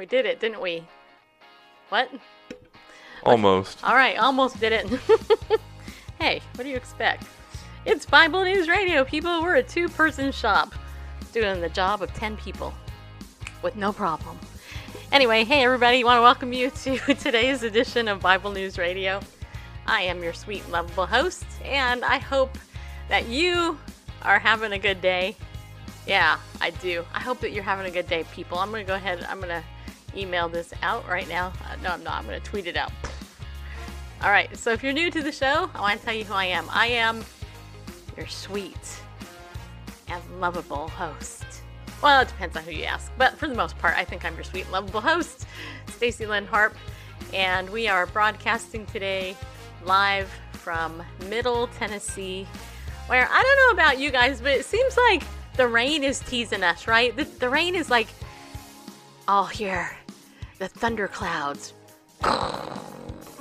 We did it, didn't we? What? Almost. All right, almost did it. hey, what do you expect? It's Bible News Radio, people. We're a two person shop doing the job of 10 people with no problem. Anyway, hey everybody, want to welcome you to today's edition of Bible News Radio. I am your sweet, lovable host, and I hope that you are having a good day. Yeah, I do. I hope that you're having a good day, people. I'm going to go ahead, I'm going to email this out right now. Uh, no, I'm not. I'm going to tweet it out. All right, so if you're new to the show, I want to tell you who I am. I am your sweet and lovable host. Well, it depends on who you ask, but for the most part, I think I'm your sweet, and lovable host, Stacy Lynn Harp, and we are broadcasting today live from Middle Tennessee, where I don't know about you guys, but it seems like the rain is teasing us, right? The, the rain is like, all here, the thunder clouds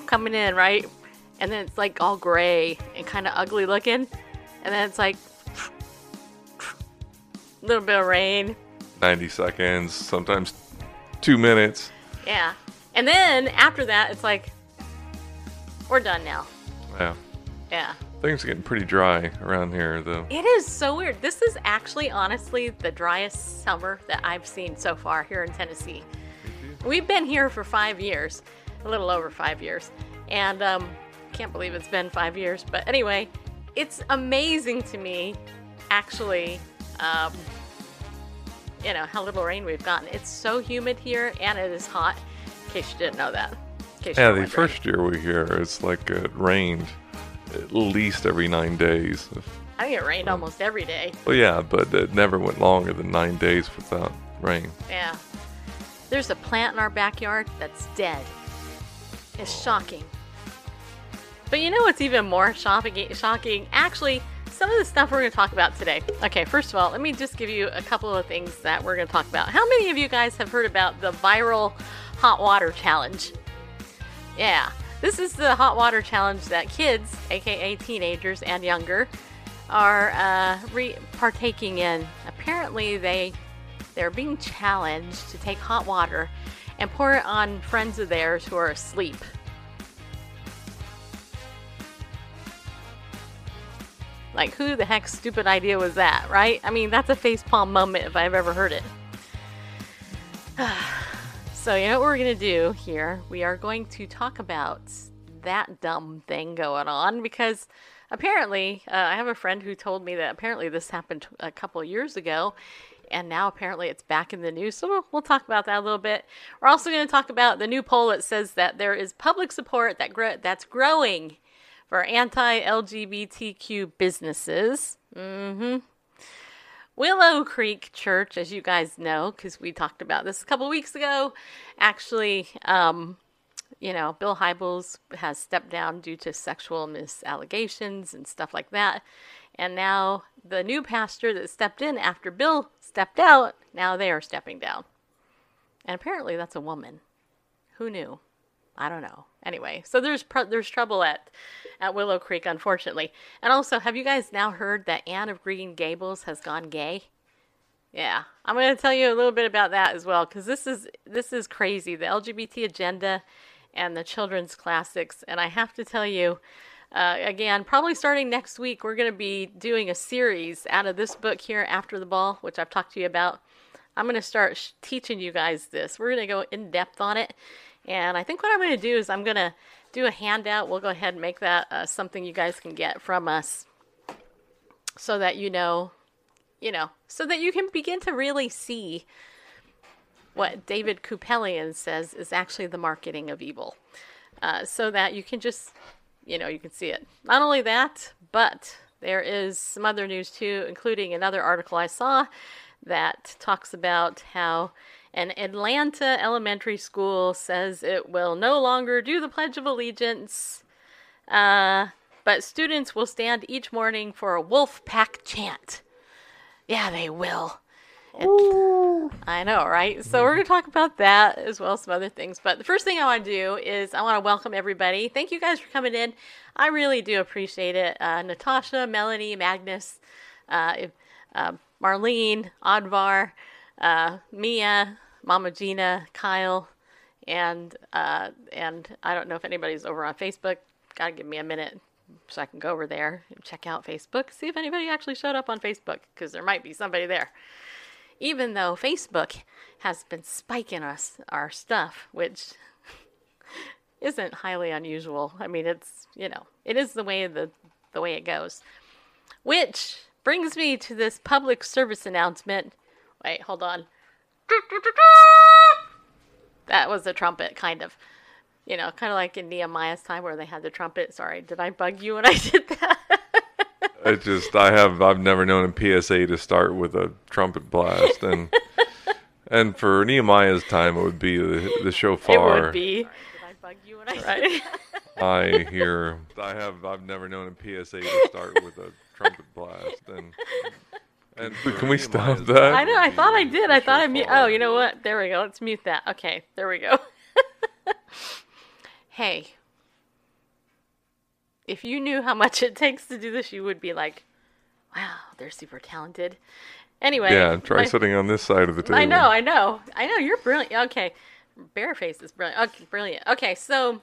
coming in, right? And then it's like all gray and kind of ugly looking, and then it's like a little bit of rain. 90 seconds, sometimes two minutes. Yeah. And then after that, it's like, we're done now. Yeah. Yeah. Things are getting pretty dry around here, though. It is so weird. This is actually, honestly, the driest summer that I've seen so far here in Tennessee. We've been here for five years, a little over five years, and um, can't believe it's been five years. But anyway, it's amazing to me, actually, um, you know, how little rain we've gotten. It's so humid here, and it is hot. In case you didn't know that. In case you Yeah, the first year we here, it's like it rained at least every nine days. I think it rained almost every day. Well, yeah, but it never went longer than nine days without rain. Yeah. There's a plant in our backyard that's dead. It's shocking. But you know what's even more shocking? Shocking, actually, some of the stuff we're going to talk about today. Okay, first of all, let me just give you a couple of things that we're going to talk about. How many of you guys have heard about the viral hot water challenge? Yeah, this is the hot water challenge that kids, aka teenagers and younger, are uh, re- partaking in. Apparently, they they're being challenged to take hot water and pour it on friends of theirs who are asleep. Like, who the heck stupid idea was that, right? I mean, that's a facepalm moment if I've ever heard it. so, you know what we're going to do here? We are going to talk about that dumb thing going on because apparently, uh, I have a friend who told me that apparently this happened a couple years ago and now apparently it's back in the news. So we'll, we'll talk about that a little bit. We're also going to talk about the new poll that says that there is public support that gro- that's growing for anti-LGBTQ businesses. hmm Willow Creek Church, as you guys know, because we talked about this a couple weeks ago, actually, um, you know, Bill Hybels has stepped down due to sexual misallegations and stuff like that. And now the new pastor that stepped in after Bill stepped out, now they are stepping down. And apparently that's a woman. Who knew? I don't know. Anyway, so there's pr- there's trouble at at Willow Creek, unfortunately. And also, have you guys now heard that Anne of Green Gables has gone gay? Yeah, I'm going to tell you a little bit about that as well because this is this is crazy. The LGBT agenda and the children's classics, and I have to tell you. Uh, again, probably starting next week, we're going to be doing a series out of this book here, After the Ball, which I've talked to you about. I'm going to start sh- teaching you guys this. We're going to go in depth on it. And I think what I'm going to do is I'm going to do a handout. We'll go ahead and make that uh, something you guys can get from us so that you know, you know, so that you can begin to really see what David Kupelian says is actually the marketing of evil. Uh, so that you can just, you know, you can see it. Not only that, but there is some other news too, including another article I saw that talks about how An Atlanta elementary school says it will no longer do the Pledge of Allegiance, uh, but students will stand each morning for a wolf pack chant. Yeah, they will. I know, right? So we're going to talk about that as well as some other things. But the first thing I want to do is I want to welcome everybody. Thank you guys for coming in. I really do appreciate it. Uh, Natasha, Melanie, Magnus, uh, uh, Marlene, Advar, uh, Mia, Mama Gina, Kyle, and uh, and I don't know if anybody's over on Facebook. Gotta give me a minute so I can go over there and check out Facebook, see if anybody actually showed up on Facebook, because there might be somebody there. Even though Facebook has been spiking us our stuff, which isn't highly unusual. I mean, it's you know, it is the way the the way it goes. Which brings me to this public service announcement. Wait, hold on. That was a trumpet, kind of. You know, kind of like in Nehemiah's time where they had the trumpet. Sorry, did I bug you when I did that? It just I have I've never known a PSA to start with a trumpet blast and and for Nehemiah's time it would be the the it shofar. would be. Did I bug you when I did that? I hear I have I've never known a PSA to start with a trumpet blast and and for Can we stop that? I know. I thought I did. I thought I mute. Oh, you know what? There we go. Let's mute that. Okay, there we go. hey, if you knew how much it takes to do this, you would be like, "Wow, they're super talented." Anyway, Yeah, try my- sitting on this side of the table. I know, I know, I know. You're brilliant. Okay, Bareface is brilliant. Okay, brilliant. Okay, so.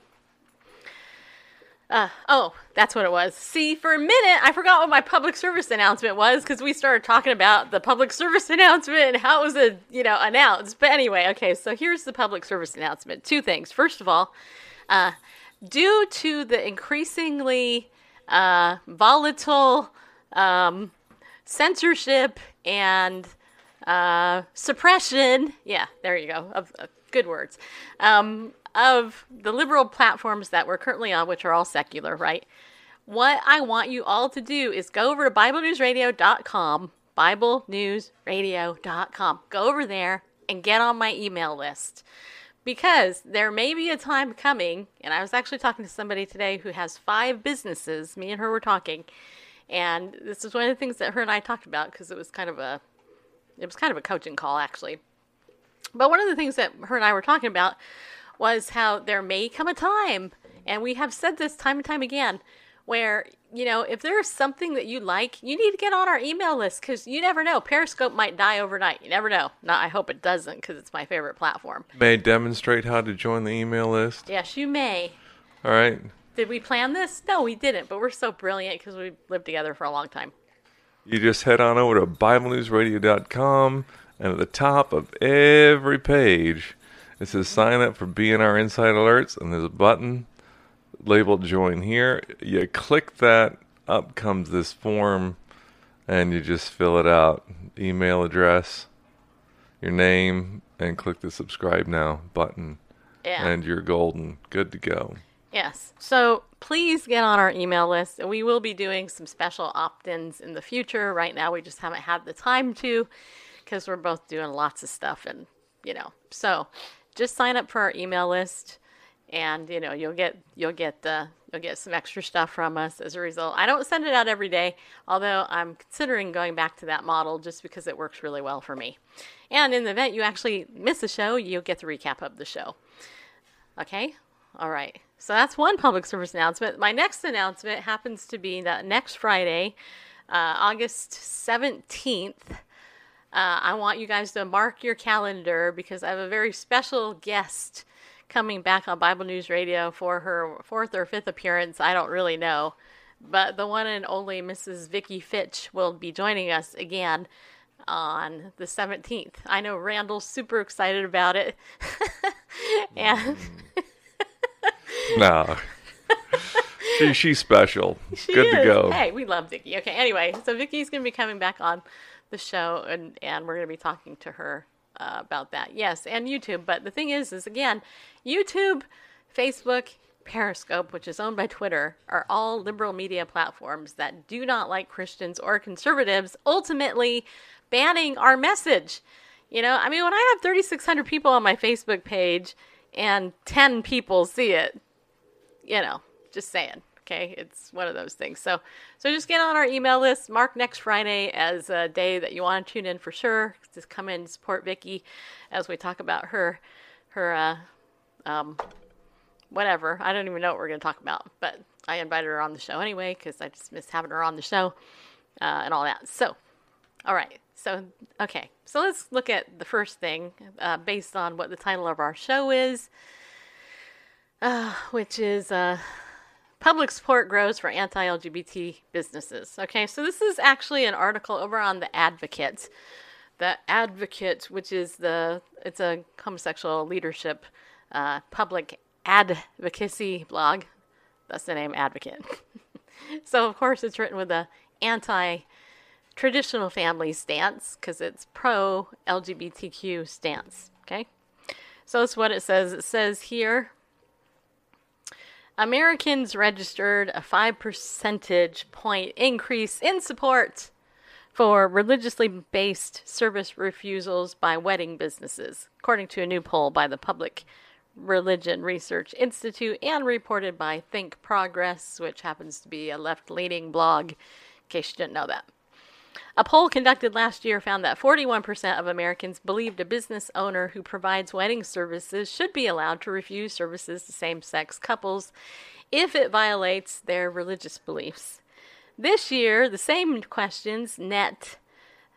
Uh, oh, that's what it was. See, for a minute, I forgot what my public service announcement was because we started talking about the public service announcement and how it was, a, you know, announced. But anyway, okay, so here's the public service announcement. Two things. First of all, uh, due to the increasingly uh, volatile um, censorship and uh, suppression. Yeah, there you go. Of, good words. Um, of the liberal platforms that we're currently on, which are all secular, right? What I want you all to do is go over to BibleNewsRadio.com, BibleNewsRadio.com. Go over there and get on my email list because there may be a time coming, and I was actually talking to somebody today who has five businesses. Me and her were talking, and this is one of the things that her and I talked about because it was kind of a it was kind of a coaching call actually. But one of the things that her and I were talking about was how there may come a time, and we have said this time and time again, where, you know, if there's something that you like, you need to get on our email list because you never know. Periscope might die overnight. You never know. Not, I hope it doesn't because it's my favorite platform. May demonstrate how to join the email list? Yes, you may. All right. Did we plan this? No, we didn't, but we're so brilliant because we've lived together for a long time. You just head on over to BibleNewsRadio.com, and at the top of every page, it says sign up for BNR Inside Alerts, and there's a button labeled Join Here. You click that, up comes this form, and you just fill it out email address, your name, and click the subscribe now button, Yeah. and you're golden. Good to go. Yes. So please get on our email list. We will be doing some special opt ins in the future. Right now, we just haven't had the time to because we're both doing lots of stuff and, you know, so just sign up for our email list and you know you'll get you'll get uh, you'll get some extra stuff from us as a result i don't send it out every day although i'm considering going back to that model just because it works really well for me and in the event you actually miss a show you'll get the recap of the show Okay. All right. So that's one public service announcement. My next announcement happens to be that next Friday, uh, August 17th, uh, I want you guys to mark your calendar because I have a very special guest coming back on Bible News Radio for her fourth or fifth appearance. I don't really know. But the one and only Mrs. Vicky Fitch will be joining us again on the 17th. I know Randall's super excited about it. and No. she, she's special. She Good to go. Hey, we love Vicky. Okay, anyway, so Vicky's going to be coming back on the show, and and we're going to be talking to her uh, about that. Yes, and YouTube. But the thing is, is again, YouTube, Facebook, Periscope, which is owned by Twitter, are all liberal media platforms that do not like Christians or conservatives, ultimately banning our message. You know, I mean, when I have 3,600 people on my Facebook page and 10 people see it, you know, just saying. Okay, it's one of those things. So, so just get on our email list. Mark next Friday as a day that you want to tune in for sure. Just come in and support Vicky as we talk about her, her, uh, um, whatever. I don't even know what we're going to talk about, but I invited her on the show anyway because I just miss having her on the show uh, and all that. So, all right. So, okay. So let's look at the first thing uh, based on what the title of our show is, uh, which is uh, Public Support Grows for Anti LGBT Businesses. Okay. So this is actually an article over on The Advocate. The Advocate, which is the, it's a homosexual leadership uh, public advocacy blog. That's the name, Advocate. so, of course, it's written with a anti traditional family stance because it's pro LGBTQ stance. Okay. So that's what it says. It says here Americans registered a 5 percentage point increase in support for religiously based service refusals by wedding businesses, according to a new poll by the Public Religion Research Institute and reported by Think Progress, which happens to be a left leaning blog, in case you didn't know that. A poll conducted last year found that 41% of Americans believed a business owner who provides wedding services should be allowed to refuse services to same sex couples if it violates their religious beliefs. This year, the same questions net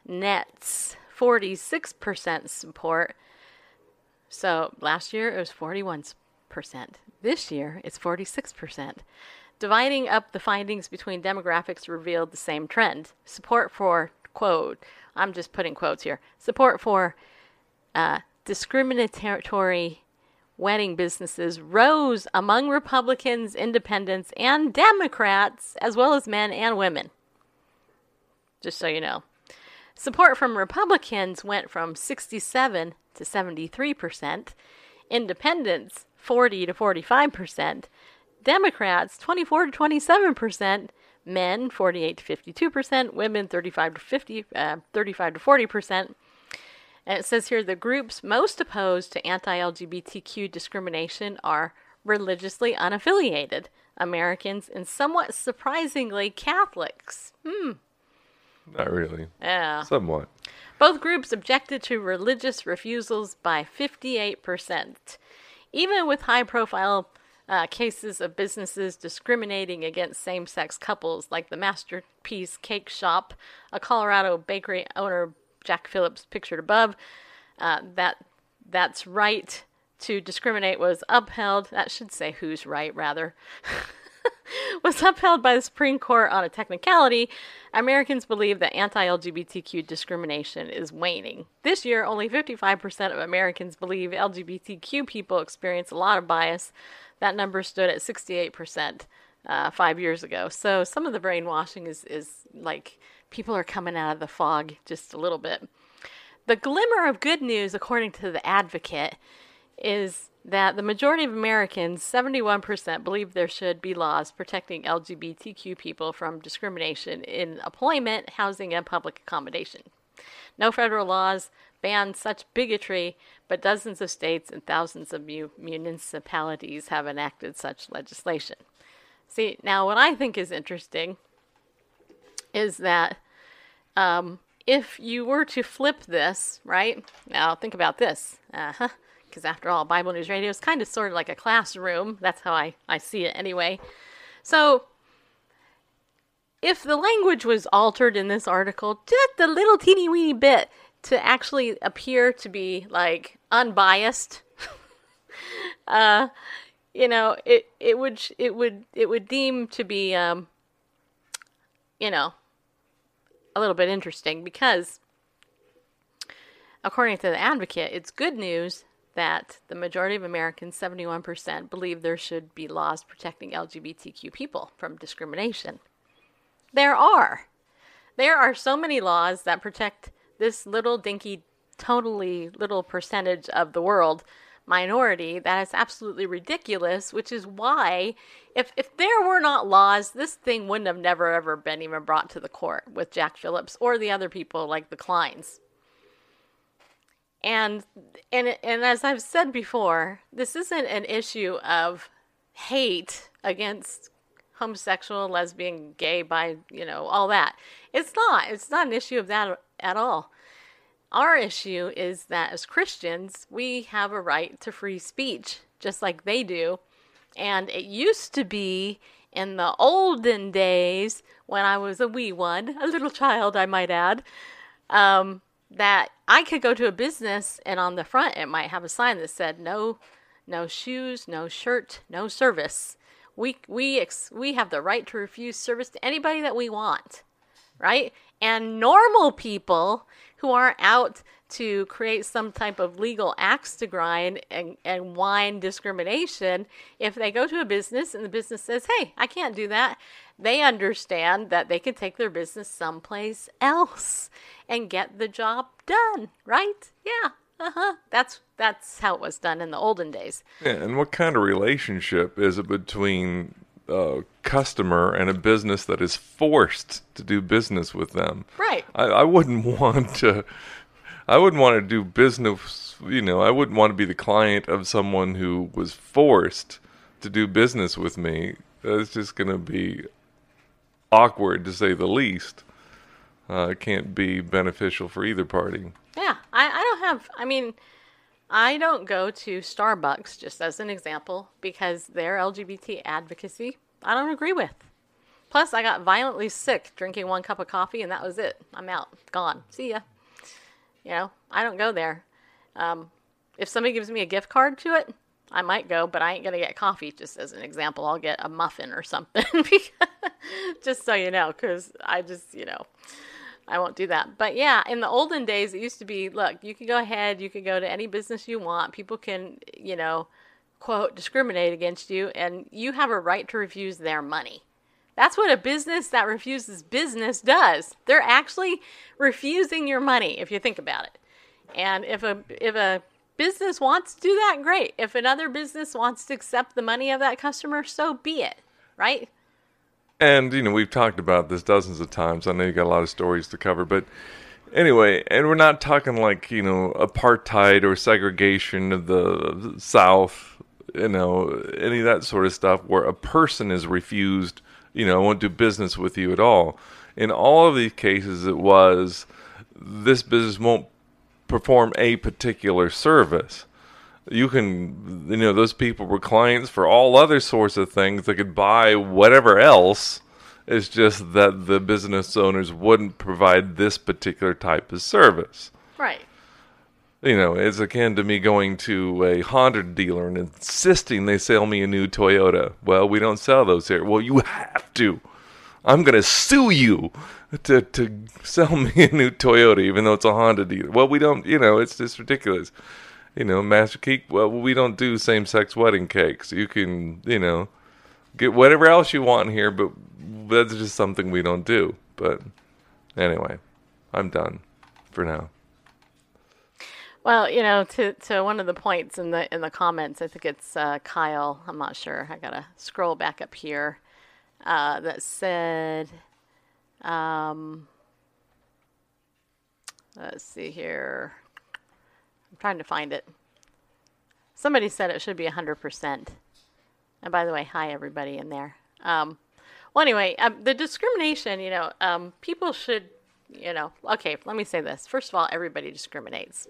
nets 46% support. So last year it was 41%. This year it's 46%. Dividing up the findings between demographics revealed the same trend. Support for, quote, I'm just putting quotes here, support for uh, discriminatory wedding businesses rose among Republicans, independents, and Democrats, as well as men and women. Just so you know. Support from Republicans went from 67 to 73%, independents 40 to 45%, Democrats 24 to 27%, men 48 to 52%, women 35 to 50 uh, 35 to 40%. And it says here the groups most opposed to anti-LGBTQ discrimination are religiously unaffiliated Americans and somewhat surprisingly Catholics. Hmm. Not really. Yeah. Somewhat. Both groups objected to religious refusals by 58%. Even with high profile uh, cases of businesses discriminating against same sex couples, like the Masterpiece Cake Shop, a Colorado bakery owner, Jack Phillips, pictured above, uh, that that's right to discriminate was upheld. That should say who's right, rather. was upheld by the Supreme Court on a technicality, Americans believe that anti LGBTQ discrimination is waning. This year, only 55% of Americans believe LGBTQ people experience a lot of bias. That number stood at 68% uh, five years ago. So some of the brainwashing is, is like people are coming out of the fog just a little bit. The glimmer of good news, according to The Advocate, is that the majority of Americans, 71%, believe there should be laws protecting LGBTQ people from discrimination in employment, housing, and public accommodation. No federal laws ban such bigotry, but dozens of states and thousands of mu- municipalities have enacted such legislation. See, now what I think is interesting is that um, if you were to flip this, right? Now think about this. Uh-huh because after all, Bible News Radio is kind of sort of like a classroom. That's how I, I see it anyway. So, if the language was altered in this article just a little teeny weeny bit to actually appear to be like unbiased, uh, you know, it it would it would it would deem to be um, you know, a little bit interesting because according to the advocate, it's good news that the majority of Americans, 71%, believe there should be laws protecting LGBTQ people from discrimination. There are. There are so many laws that protect this little dinky, totally little percentage of the world minority that is absolutely ridiculous, which is why, if, if there were not laws, this thing wouldn't have never ever been even brought to the court with Jack Phillips or the other people like the Kleins And and and as I've said before, this isn't an issue of hate against homosexual, lesbian, gay, by you know, all that. It's not. It's not an issue of that at all. Our issue is that as Christians, we have a right to free speech, just like they do. And it used to be in the olden days when I was a wee one, a little child, I might add, um, that I could go to a business and on the front it might have a sign that said no, no shoes, no shirt, no service. We we ex- we have the right to refuse service to anybody that we want, right? And normal people who aren't out to create some type of legal axe to grind and, and whine discrimination, if they go to a business and the business says, hey, I can't do that, they understand that they can take their business someplace else and get the job done, right? Yeah. Uh-huh. That's that's how it was done in the olden days. Yeah, and what kind of relationship is it between a customer and a business that is forced to do business with them? Right. I, I wouldn't want to. I wouldn't want to do business. You know, I wouldn't want to be the client of someone who was forced to do business with me. That's just going to be awkward to say the least. Uh, can't be beneficial for either party. Yeah, I, I don't have, I mean, I don't go to Starbucks, just as an example, because their LGBT advocacy I don't agree with. Plus, I got violently sick drinking one cup of coffee, and that was it. I'm out. Gone. See ya. You know, I don't go there. Um, if somebody gives me a gift card to it, I might go, but I ain't gonna get coffee. Just as an example, I'll get a muffin or something, just so you know, because I just, you know, I won't do that. But yeah, in the olden days, it used to be, look, you can go ahead, you can go to any business you want. People can, you know, quote, discriminate against you, and you have a right to refuse their money. That's what a business that refuses business does. They're actually refusing your money if you think about it. And if a if a business wants to do that, great. If another business wants to accept the money of that customer, so be it, right? And you know, we've talked about this dozens of times. I know you got a lot of stories to cover, but anyway, and we're not talking like you know apartheid or segregation of the South, you know, any of that sort of stuff, where a person is refused, you know, I won't do business with you at all. In all of these cases, it was this business won't perform a particular service. You can, you know, those people were clients for all other sorts of things. They could buy whatever else. It's just that the business owners wouldn't provide this particular type of service. Right. You know, it's akin to me going to a Honda dealer and insisting they sell me a new Toyota. Well, we don't sell those here. Well, you have to. I'm going to sue you to to sell me a new Toyota, even though it's a Honda dealer. Well, we don't. You know, it's just ridiculous. You know, Master Cake. Well, we don't do same sex wedding cakes. You can, you know, get whatever else you want here, but that's just something we don't do. But anyway, I'm done for now. Well, you know, to to one of the points in the in the comments, I think it's uh, Kyle. I'm not sure. I gotta scroll back up here. Uh, that said, um, let's see here. I'm trying to find it. Somebody said it should be 100%. And by the way, hi everybody in there. Um, well, anyway, um, the discrimination, you know, um, people should, you know, okay, let me say this. First of all, everybody discriminates.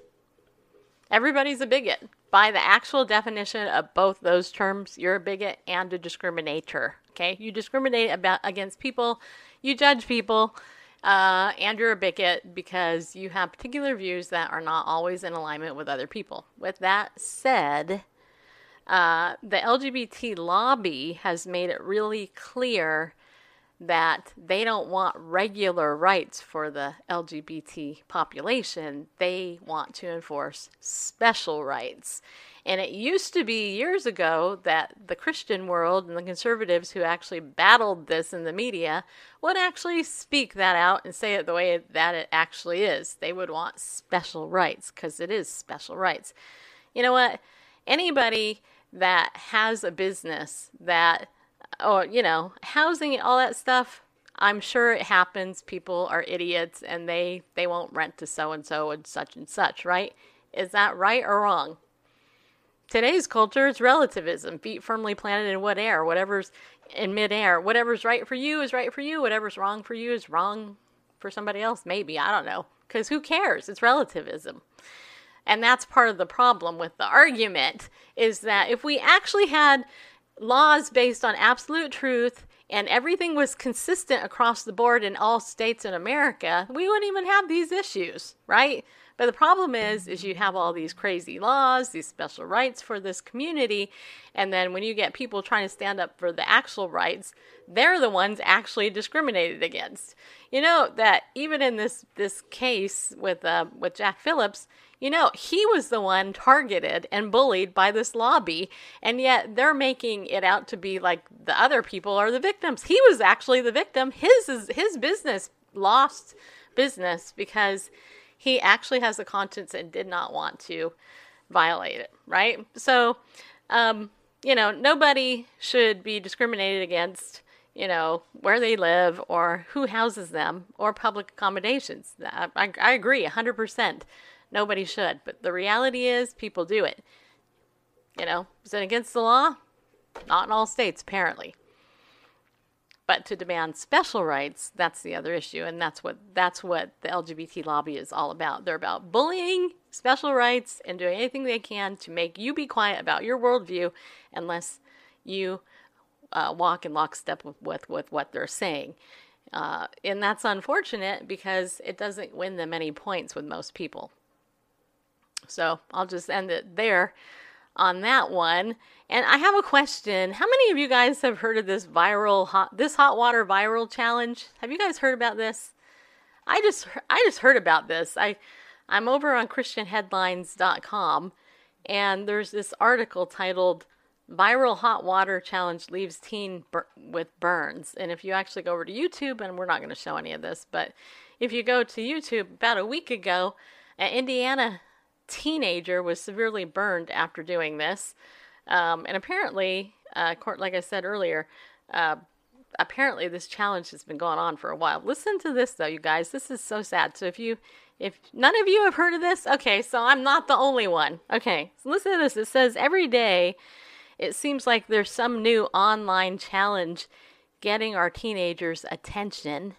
Everybody's a bigot. By the actual definition of both those terms, you're a bigot and a discriminator. Okay, you discriminate about against people, you judge people, uh, and you're a bigot because you have particular views that are not always in alignment with other people. With that said, uh, the LGBT lobby has made it really clear that they don't want regular rights for the LGBT population. They want to enforce special rights. And it used to be years ago that the Christian world and the conservatives who actually battled this in the media would actually speak that out and say it the way that it actually is. They would want special rights because it is special rights. You know what? Anybody that has a business that or you know housing all that stuff i'm sure it happens people are idiots and they they won't rent to so and so and such and such right Is that right or wrong? Today's culture is relativism, feet firmly planted in what air, whatever's in midair. Whatever's right for you is right for you. Whatever's wrong for you is wrong for somebody else, maybe. I don't know. Because who cares? It's relativism. And that's part of the problem with the argument is that if we actually had laws based on absolute truth and everything was consistent across the board in all states in America, we wouldn't even have these issues, right? But the problem is, is you have all these crazy laws, these special rights for this community, and then when you get people trying to stand up for the actual rights, they're the ones actually discriminated against. You know that even in this this case with uh, with Jack Phillips, you know he was the one targeted and bullied by this lobby, and yet they're making it out to be like the other people are the victims. He was actually the victim. His is his business lost business because he actually has the conscience and did not want to violate it, right? So, um, you know, nobody should be discriminated against, you know, where they live or who houses them or public accommodations. I, I agree 100%. Nobody should. But the reality is, people do it. You know, is it against the law? Not in all states, apparently. But to demand special rights, that's the other issue, and that's what that's what the LGBT lobby is all about. They're about bullying special rights and doing anything they can to make you be quiet about your worldview, unless you uh, walk in lockstep with, with, with what they're saying. Uh, and that's unfortunate because it doesn't win them any points with most people. So I'll just end it there on that one. And I have a question. How many of you guys have heard of this viral hot this hot water viral challenge? Have you guys heard about this? I just I just heard about this. I I'm over on christianheadlines.com and there's this article titled Viral Hot Water Challenge Leaves Teen bur- with Burns. And if you actually go over to YouTube, and we're not going to show any of this, but if you go to YouTube, about a week ago, an Indiana teenager was severely burned after doing this. Um, and apparently, uh, like I said earlier, uh, apparently this challenge has been going on for a while. Listen to this though, you guys. This is so sad. So if you if none of you have heard of this, okay, so I'm not the only one. Okay, so listen to this. It says every day it seems like there's some new online challenge getting our teenagers' attention.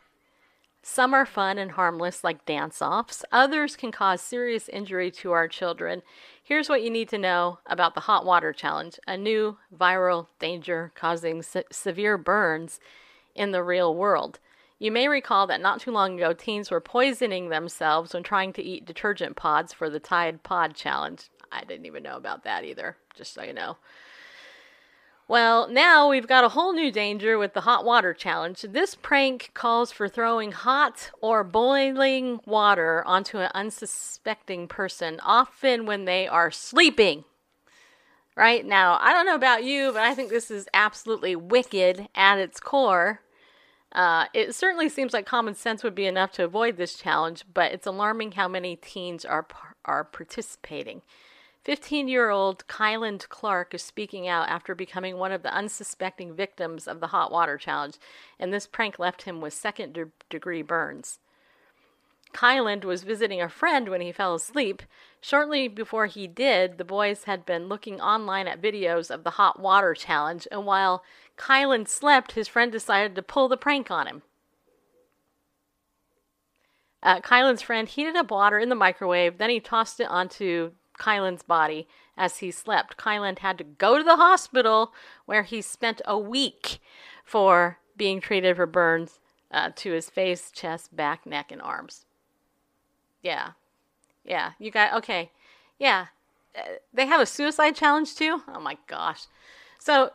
Some are fun and harmless, like dance offs. Others can cause serious injury to our children. Here's what you need to know about the hot water challenge a new viral danger causing se- severe burns in the real world. You may recall that not too long ago, teens were poisoning themselves when trying to eat detergent pods for the Tide Pod Challenge. I didn't even know about that either, just so you know. Well, now we've got a whole new danger with the hot water challenge. This prank calls for throwing hot or boiling water onto an unsuspecting person, often when they are sleeping. Right now, I don't know about you, but I think this is absolutely wicked at its core. Uh, it certainly seems like common sense would be enough to avoid this challenge, but it's alarming how many teens are are participating. 15 year old Kyland Clark is speaking out after becoming one of the unsuspecting victims of the hot water challenge, and this prank left him with second de- degree burns. Kyland was visiting a friend when he fell asleep. Shortly before he did, the boys had been looking online at videos of the hot water challenge, and while Kyland slept, his friend decided to pull the prank on him. Uh, Kyland's friend heated up water in the microwave, then he tossed it onto Kylan's body as he slept. Kylan had to go to the hospital where he spent a week for being treated for burns uh, to his face, chest, back, neck, and arms. Yeah. Yeah. You got, okay. Yeah. Uh, they have a suicide challenge too? Oh my gosh. So,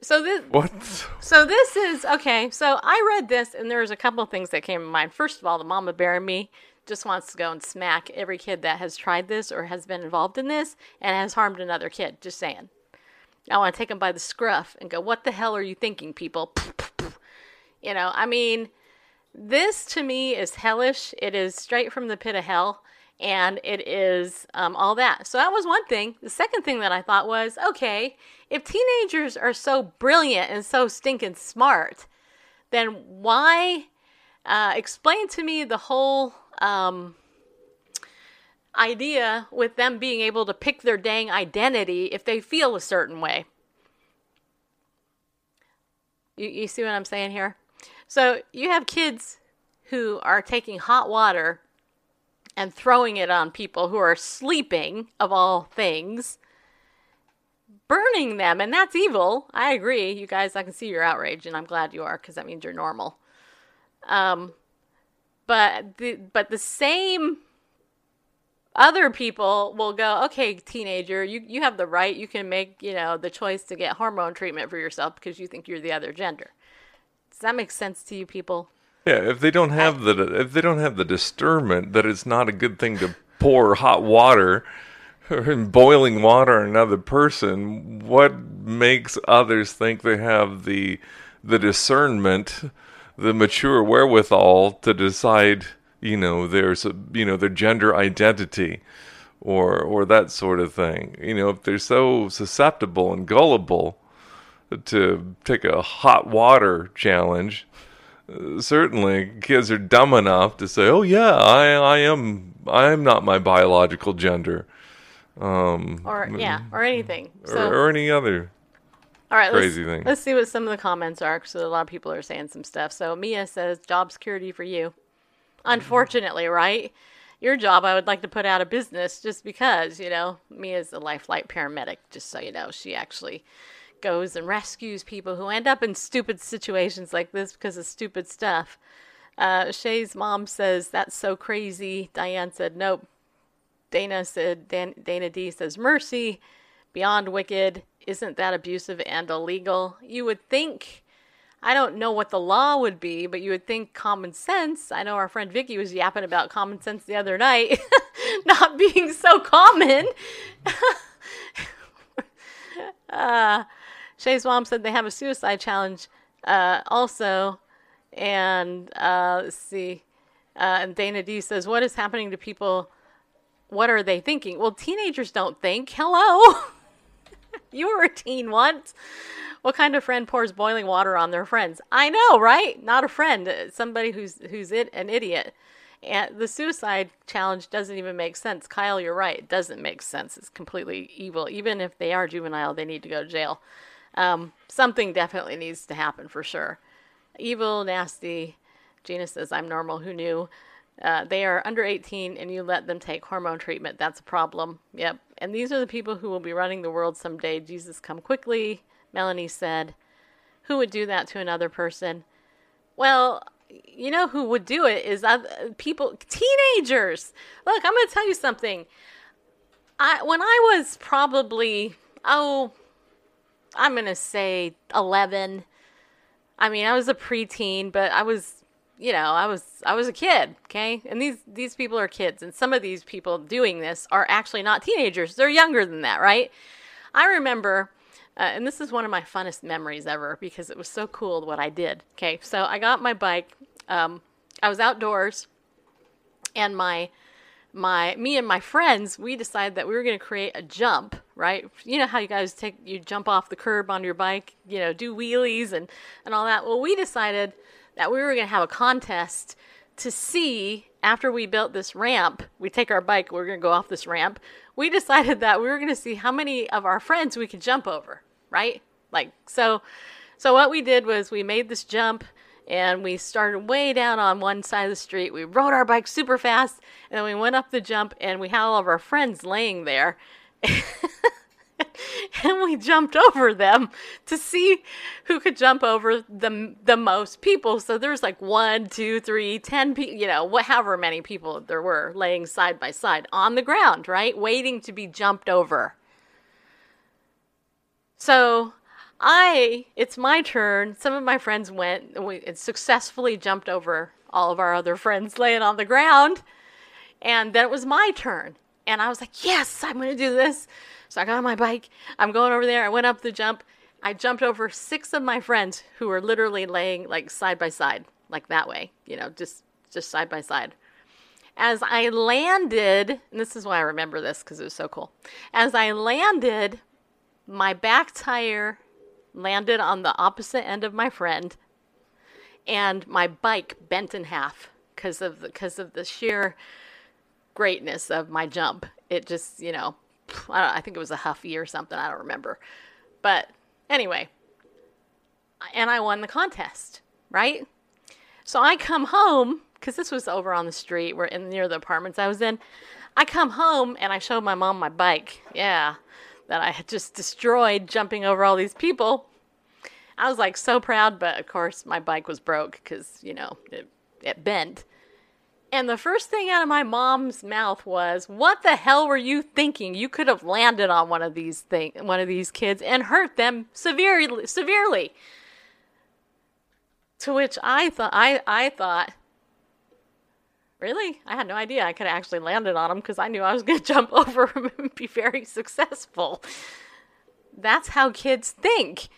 so this. What? So this is, okay. So I read this and there was a couple of things that came to mind. First of all, the mama bear and me just wants to go and smack every kid that has tried this or has been involved in this and has harmed another kid. Just saying. I want to take them by the scruff and go, What the hell are you thinking, people? You know, I mean, this to me is hellish. It is straight from the pit of hell, and it is um, all that. So that was one thing. The second thing that I thought was okay, if teenagers are so brilliant and so stinking smart, then why uh, explain to me the whole um, idea with them being able to pick their dang identity if they feel a certain way. You, you see what I'm saying here? So you have kids who are taking hot water and throwing it on people who are sleeping, of all things, burning them, and that's evil. I agree. You guys, I can see your outrage, and I'm glad you are because that means you're normal. Um, but the but the same other people will go, okay, teenager, you, you have the right, you can make, you know, the choice to get hormone treatment for yourself because you think you're the other gender. Does that make sense to you people? Yeah, if they don't have the if they don't have the discernment that it's not a good thing to pour hot water or boiling water on another person, what makes others think they have the the discernment, the mature wherewithal to decide, you know, there's a you know, their gender identity or or that sort of thing. You know, if they're so susceptible and gullible to take a hot water challenge, certainly kids are dumb enough to say, "Oh yeah, I I am I am not my biological gender." Um, or yeah, or anything. So, or, or any other all right, crazy let's, thing. Let's see what some of the comments are because a lot of people are saying some stuff. So Mia says, "Job security for you." Unfortunately, right? Your job, I would like to put out of business just because you know Mia's a lifelike paramedic. Just so you know, she actually goes and rescues people who end up in stupid situations like this because of stupid stuff. Uh, Shay's mom says, That's so crazy. Diane said, Nope. Dana said, Dan- Dana D says, Mercy. Beyond wicked. Isn't that abusive and illegal? You would think. I don't know what the law would be, but you would think common sense. I know our friend Vicky was yapping about common sense the other night, not being so common. uh, Shay's mom said they have a suicide challenge uh, also. And uh, let's see. Uh, and Dana D says, What is happening to people? What are they thinking? Well, teenagers don't think. Hello. you were a teen once. What kind of friend pours boiling water on their friends? I know, right? Not a friend. Somebody who's who's it, an idiot. And the suicide challenge doesn't even make sense. Kyle, you're right. It doesn't make sense. It's completely evil. Even if they are juvenile, they need to go to jail. Um, something definitely needs to happen for sure. Evil, nasty. Gina says, I'm normal. Who knew? Uh, they are under 18 and you let them take hormone treatment. That's a problem. Yep. And these are the people who will be running the world someday. Jesus, come quickly. Melanie said, Who would do that to another person? Well, you know who would do it is people, teenagers. Look, I'm going to tell you something. I when I was probably oh I'm going to say 11. I mean, I was a preteen, but I was, you know, I was I was a kid, okay? And these these people are kids, and some of these people doing this are actually not teenagers. They're younger than that, right? I remember uh, and this is one of my funnest memories ever because it was so cool what I did. Okay, so I got my bike. Um, I was outdoors, and my my me and my friends we decided that we were going to create a jump right you know how you guys take you jump off the curb on your bike you know do wheelies and and all that well we decided that we were going to have a contest to see after we built this ramp we take our bike we're going to go off this ramp we decided that we were going to see how many of our friends we could jump over right like so so what we did was we made this jump and we started way down on one side of the street. We rode our bike super fast, and then we went up the jump, and we had all of our friends laying there. and we jumped over them to see who could jump over the the most people. So there's like one, two, three, ten people, you know, however many people there were laying side by side on the ground, right, waiting to be jumped over. So I, it's my turn. Some of my friends went and we successfully jumped over all of our other friends laying on the ground. And then it was my turn. And I was like, yes, I'm going to do this. So I got on my bike. I'm going over there. I went up the jump. I jumped over six of my friends who were literally laying like side by side, like that way, you know, just just side by side. As I landed, and this is why I remember this because it was so cool. As I landed, my back tire landed on the opposite end of my friend, and my bike bent in half because of because of the sheer greatness of my jump. It just, you know, I, I think it was a huffy or something. I don't remember. But anyway, and I won the contest, right? So I come home because this was over on the street, where in near the apartments I was in. I come home and I show my mom my bike. Yeah, that I had just destroyed jumping over all these people. I was like so proud, but of course my bike was broke because you know it, it bent. And the first thing out of my mom's mouth was, "What the hell were you thinking? You could have landed on one of these thing, one of these kids, and hurt them severely." Severely. To which I thought, I I thought, really, I had no idea I could have actually landed on him because I knew I was going to jump over him and be very successful. That's how kids think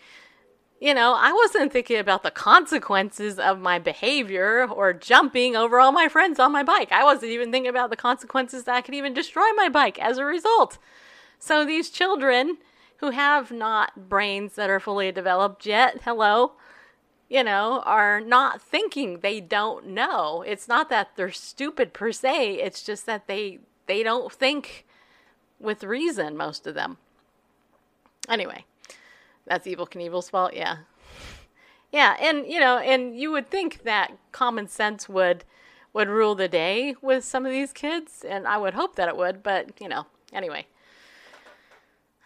you know, I wasn't thinking about the consequences of my behavior or jumping over all my friends on my bike. I wasn't even thinking about the consequences that I could even destroy my bike as a result. So these children who have not brains that are fully developed yet, hello, you know, are not thinking they don't know. It's not that they're stupid per se, it's just that they they don't think with reason most of them. Anyway, that's Evel Knievel's fault. Yeah, yeah, and you know, and you would think that common sense would would rule the day with some of these kids, and I would hope that it would. But you know, anyway.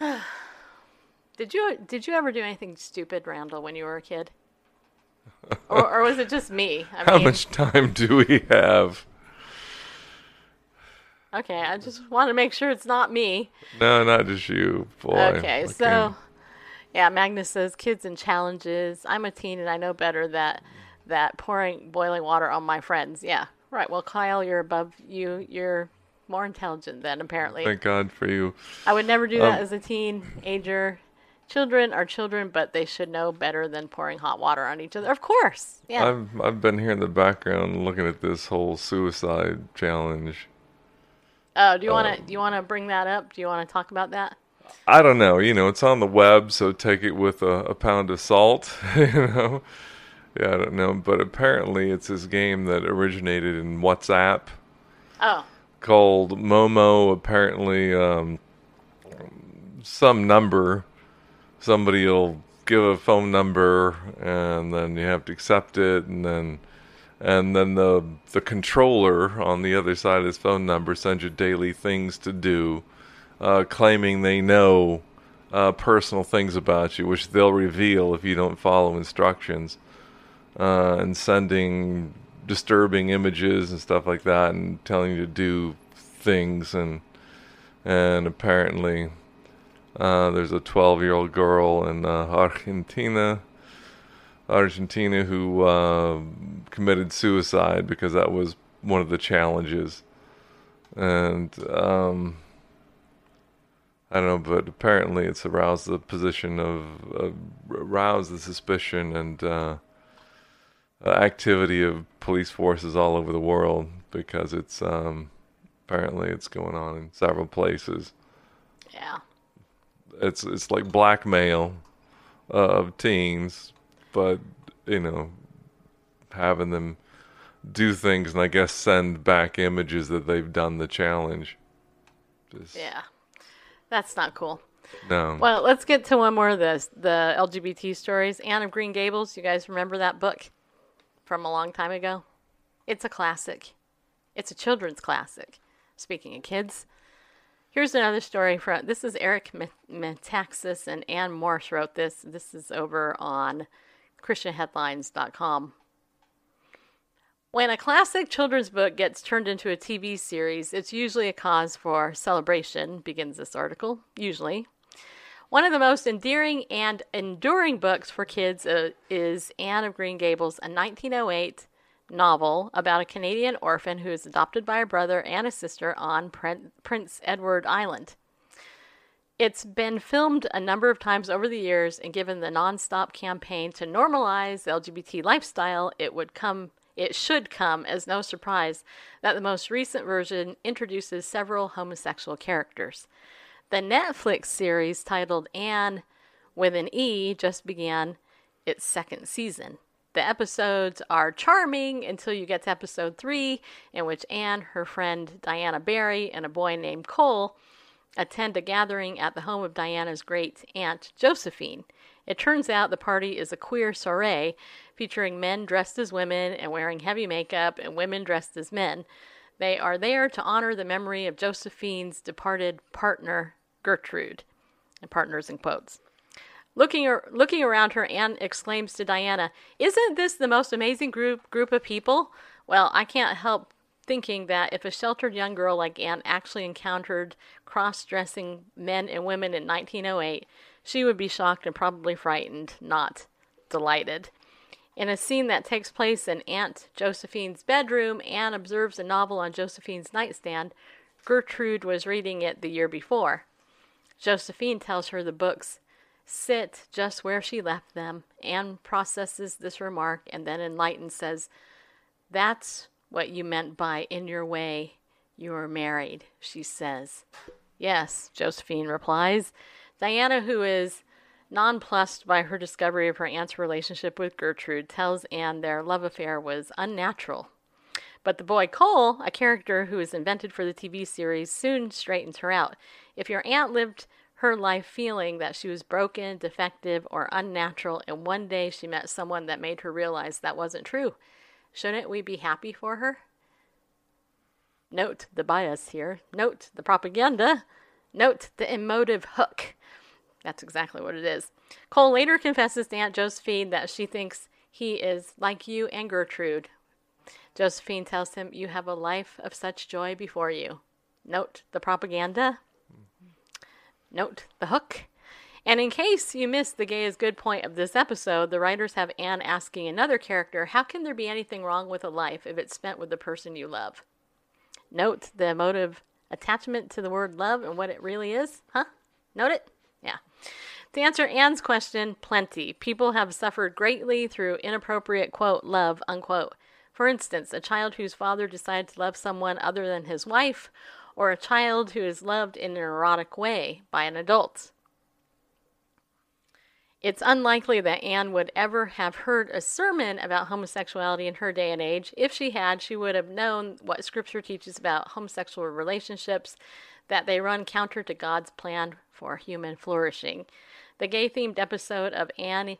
did you did you ever do anything stupid, Randall, when you were a kid? or, or was it just me? I How mean, much time do we have? Okay, I just want to make sure it's not me. No, not just you, boy. Okay, so um, yeah, Magnus says kids and challenges. I'm a teen and I know better that that pouring boiling water on my friends. Yeah, right. Well, Kyle, you're above you. You're more intelligent than apparently. Thank God for you. I would never do that um, as a teen, teenager. Children are children, but they should know better than pouring hot water on each other. Of course. Yeah. I've I've been here in the background looking at this whole suicide challenge. Oh, do you want to um, do you want to bring that up? Do you want to talk about that? I don't know. You know, it's on the web, so take it with a, a pound of salt. you know, yeah, I don't know, but apparently it's this game that originated in WhatsApp. Oh. Called Momo. Apparently, um, some number. Somebody will give a phone number, and then you have to accept it, and then and then the the controller on the other side of his phone number sends you daily things to do uh, claiming they know uh, personal things about you, which they'll reveal if you don't follow instructions, uh, and sending disturbing images and stuff like that, and telling you to do things, and and apparently uh, there's a 12-year-old girl in uh, Argentina. Argentina who uh, committed suicide because that was one of the challenges, and um, I don't know, but apparently it's aroused the position of uh, aroused the suspicion and uh, uh, activity of police forces all over the world because it's um, apparently it's going on in several places. Yeah, it's it's like blackmail of teens, but you know, having them do things and I guess send back images that they've done the challenge. Just, yeah. That's not cool. No. Well, let's get to one more of this the LGBT stories. Anne of Green Gables. You guys remember that book from a long time ago? It's a classic. It's a children's classic. Speaking of kids, here's another story from this is Eric Metaxas and Anne Morse wrote this. This is over on ChristianHeadlines.com. When a classic children's book gets turned into a TV series, it's usually a cause for celebration, begins this article. Usually. One of the most endearing and enduring books for kids uh, is Anne of Green Gables, a 1908 novel about a Canadian orphan who is adopted by a brother and a sister on Prince Edward Island. It's been filmed a number of times over the years, and given the nonstop campaign to normalize the LGBT lifestyle, it would come it should come as no surprise that the most recent version introduces several homosexual characters. The Netflix series titled Anne with an E just began its second season. The episodes are charming until you get to episode three, in which Anne, her friend Diana Barry, and a boy named Cole attend a gathering at the home of Diana's great aunt Josephine. It turns out the party is a queer soiree featuring men dressed as women and wearing heavy makeup and women dressed as men. They are there to honor the memory of Josephine's departed partner, Gertrude. And partners in quotes. Looking, ar- looking around her, Anne exclaims to Diana, Isn't this the most amazing group, group of people? Well, I can't help thinking that if a sheltered young girl like Anne actually encountered cross dressing men and women in 1908, she would be shocked and probably frightened, not delighted. In a scene that takes place in Aunt Josephine's bedroom, Anne observes a novel on Josephine's nightstand. Gertrude was reading it the year before. Josephine tells her the books sit just where she left them. Anne processes this remark and then enlightened says, That's what you meant by in your way you are married, she says. Yes, Josephine replies. Diana, who is nonplussed by her discovery of her aunt's relationship with Gertrude, tells Anne their love affair was unnatural. But the boy Cole, a character who is invented for the TV series, soon straightens her out. If your aunt lived her life feeling that she was broken, defective, or unnatural, and one day she met someone that made her realize that wasn't true. Shouldn't we be happy for her? Note the bias here. Note the propaganda. Note the emotive hook. That's exactly what it is. Cole later confesses to Aunt Josephine that she thinks he is like you and Gertrude. Josephine tells him, You have a life of such joy before you. Note the propaganda. Note the hook. And in case you missed the gay is good point of this episode, the writers have Anne asking another character, How can there be anything wrong with a life if it's spent with the person you love? Note the emotive attachment to the word love and what it really is. Huh? Note it? To answer Anne's question, plenty. People have suffered greatly through inappropriate, quote, love, unquote. For instance, a child whose father decided to love someone other than his wife or a child who is loved in an erotic way by an adult. It's unlikely that Anne would ever have heard a sermon about homosexuality in her day and age. If she had, she would have known what Scripture teaches about homosexual relationships, that they run counter to God's plan for human flourishing. The gay themed episode of Anne,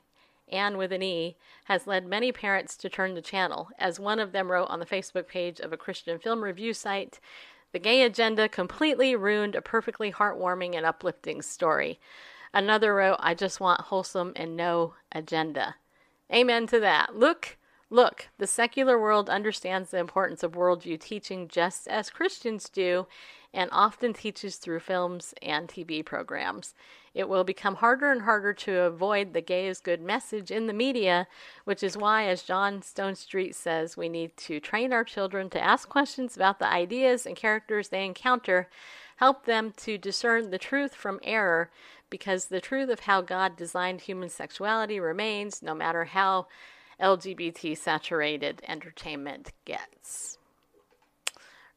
Anne with an E has led many parents to turn the channel. As one of them wrote on the Facebook page of a Christian film review site, the gay agenda completely ruined a perfectly heartwarming and uplifting story. Another wrote, I just want wholesome and no agenda. Amen to that. Look, look, the secular world understands the importance of worldview teaching just as Christians do, and often teaches through films and TV programs. It will become harder and harder to avoid the gay is good message in the media, which is why, as John Stonestreet says, we need to train our children to ask questions about the ideas and characters they encounter, help them to discern the truth from error, because the truth of how God designed human sexuality remains no matter how LGBT saturated entertainment gets.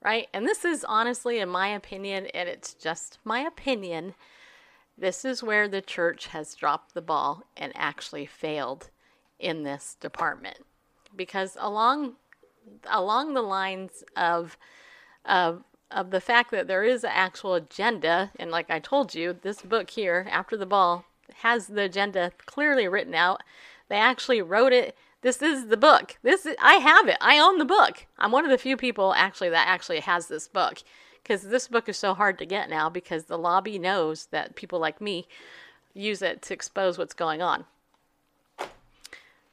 Right? And this is honestly, in my opinion, and it's just my opinion, this is where the church has dropped the ball and actually failed in this department. Because along along the lines of of of the fact that there is an actual agenda, and like I told you, this book here, After the Ball, has the agenda clearly written out. They actually wrote it. This is the book. This is, I have it. I own the book. I'm one of the few people actually that actually has this book because this book is so hard to get now because the lobby knows that people like me use it to expose what's going on.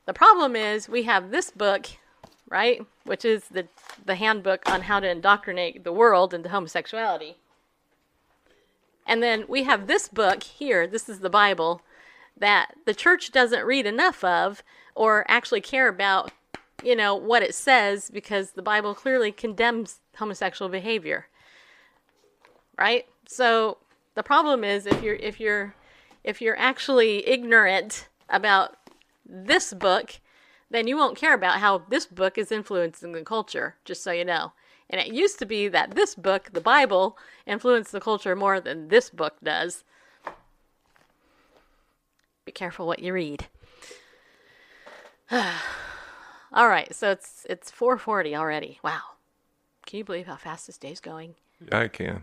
The problem is we have this book, right, which is the the handbook on how to indoctrinate the world into homosexuality. And then we have this book here, this is the Bible that the church doesn't read enough of or actually care about, you know, what it says because the Bible clearly condemns homosexual behavior right? So the problem is if you're if you're if you're actually ignorant about this book, then you won't care about how this book is influencing the culture, just so you know. And it used to be that this book, the Bible, influenced the culture more than this book does. Be careful what you read. All right, so it's it's 4:40 already. Wow, can you believe how fast this day's going? Yeah, I can.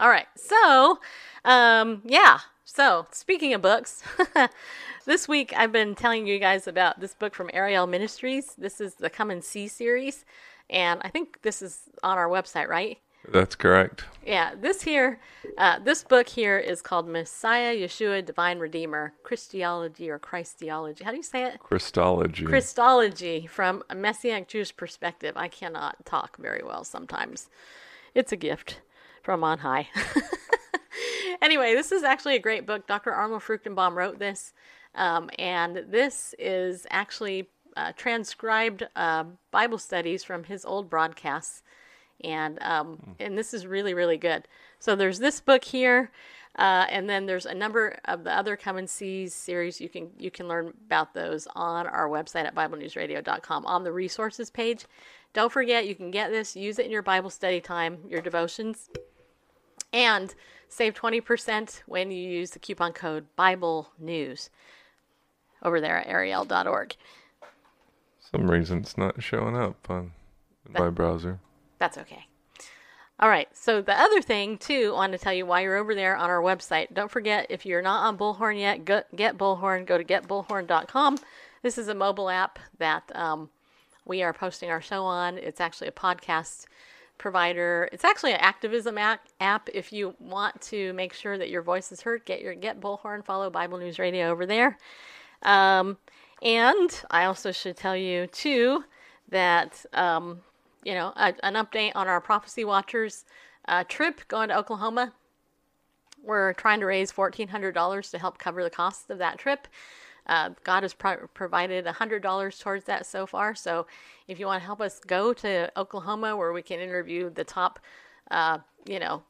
All right, so um, yeah. So speaking of books, this week I've been telling you guys about this book from Ariel Ministries. This is the Come and See series, and I think this is on our website, right? That's correct. Yeah, this here, uh, this book here is called Messiah Yeshua Divine Redeemer Christology or Christology. How do you say it? Christology. Christology from a Messianic Jewish perspective. I cannot talk very well sometimes. It's a gift from on high. anyway, this is actually a great book. Dr. Arnold Fruchtenbaum wrote this, um, and this is actually uh, transcribed uh, Bible studies from his old broadcasts and um, and this is really really good. So there's this book here, uh, and then there's a number of the other Come and See series. You can you can learn about those on our website at BibleNewsRadio.com on the resources page. Don't forget you can get this, use it in your Bible study time, your devotions, and save twenty percent when you use the coupon code Bible News over there at Ariel.org. Some reason it's not showing up on my browser. That's okay. All right. So the other thing too, I want to tell you while you're over there on our website. Don't forget if you're not on Bullhorn yet, go, get Bullhorn. Go to getbullhorn.com. This is a mobile app that um, we are posting our show on. It's actually a podcast provider. It's actually an activism app. If you want to make sure that your voice is heard, get your get Bullhorn. Follow Bible News Radio over there. Um, and I also should tell you too that um, you know, a, an update on our Prophecy Watchers uh, trip going to Oklahoma. We're trying to raise $1,400 to help cover the cost of that trip. Uh, God has pro- provided $100 towards that so far. So if you want to help us go to Oklahoma where we can interview the top, uh, you know,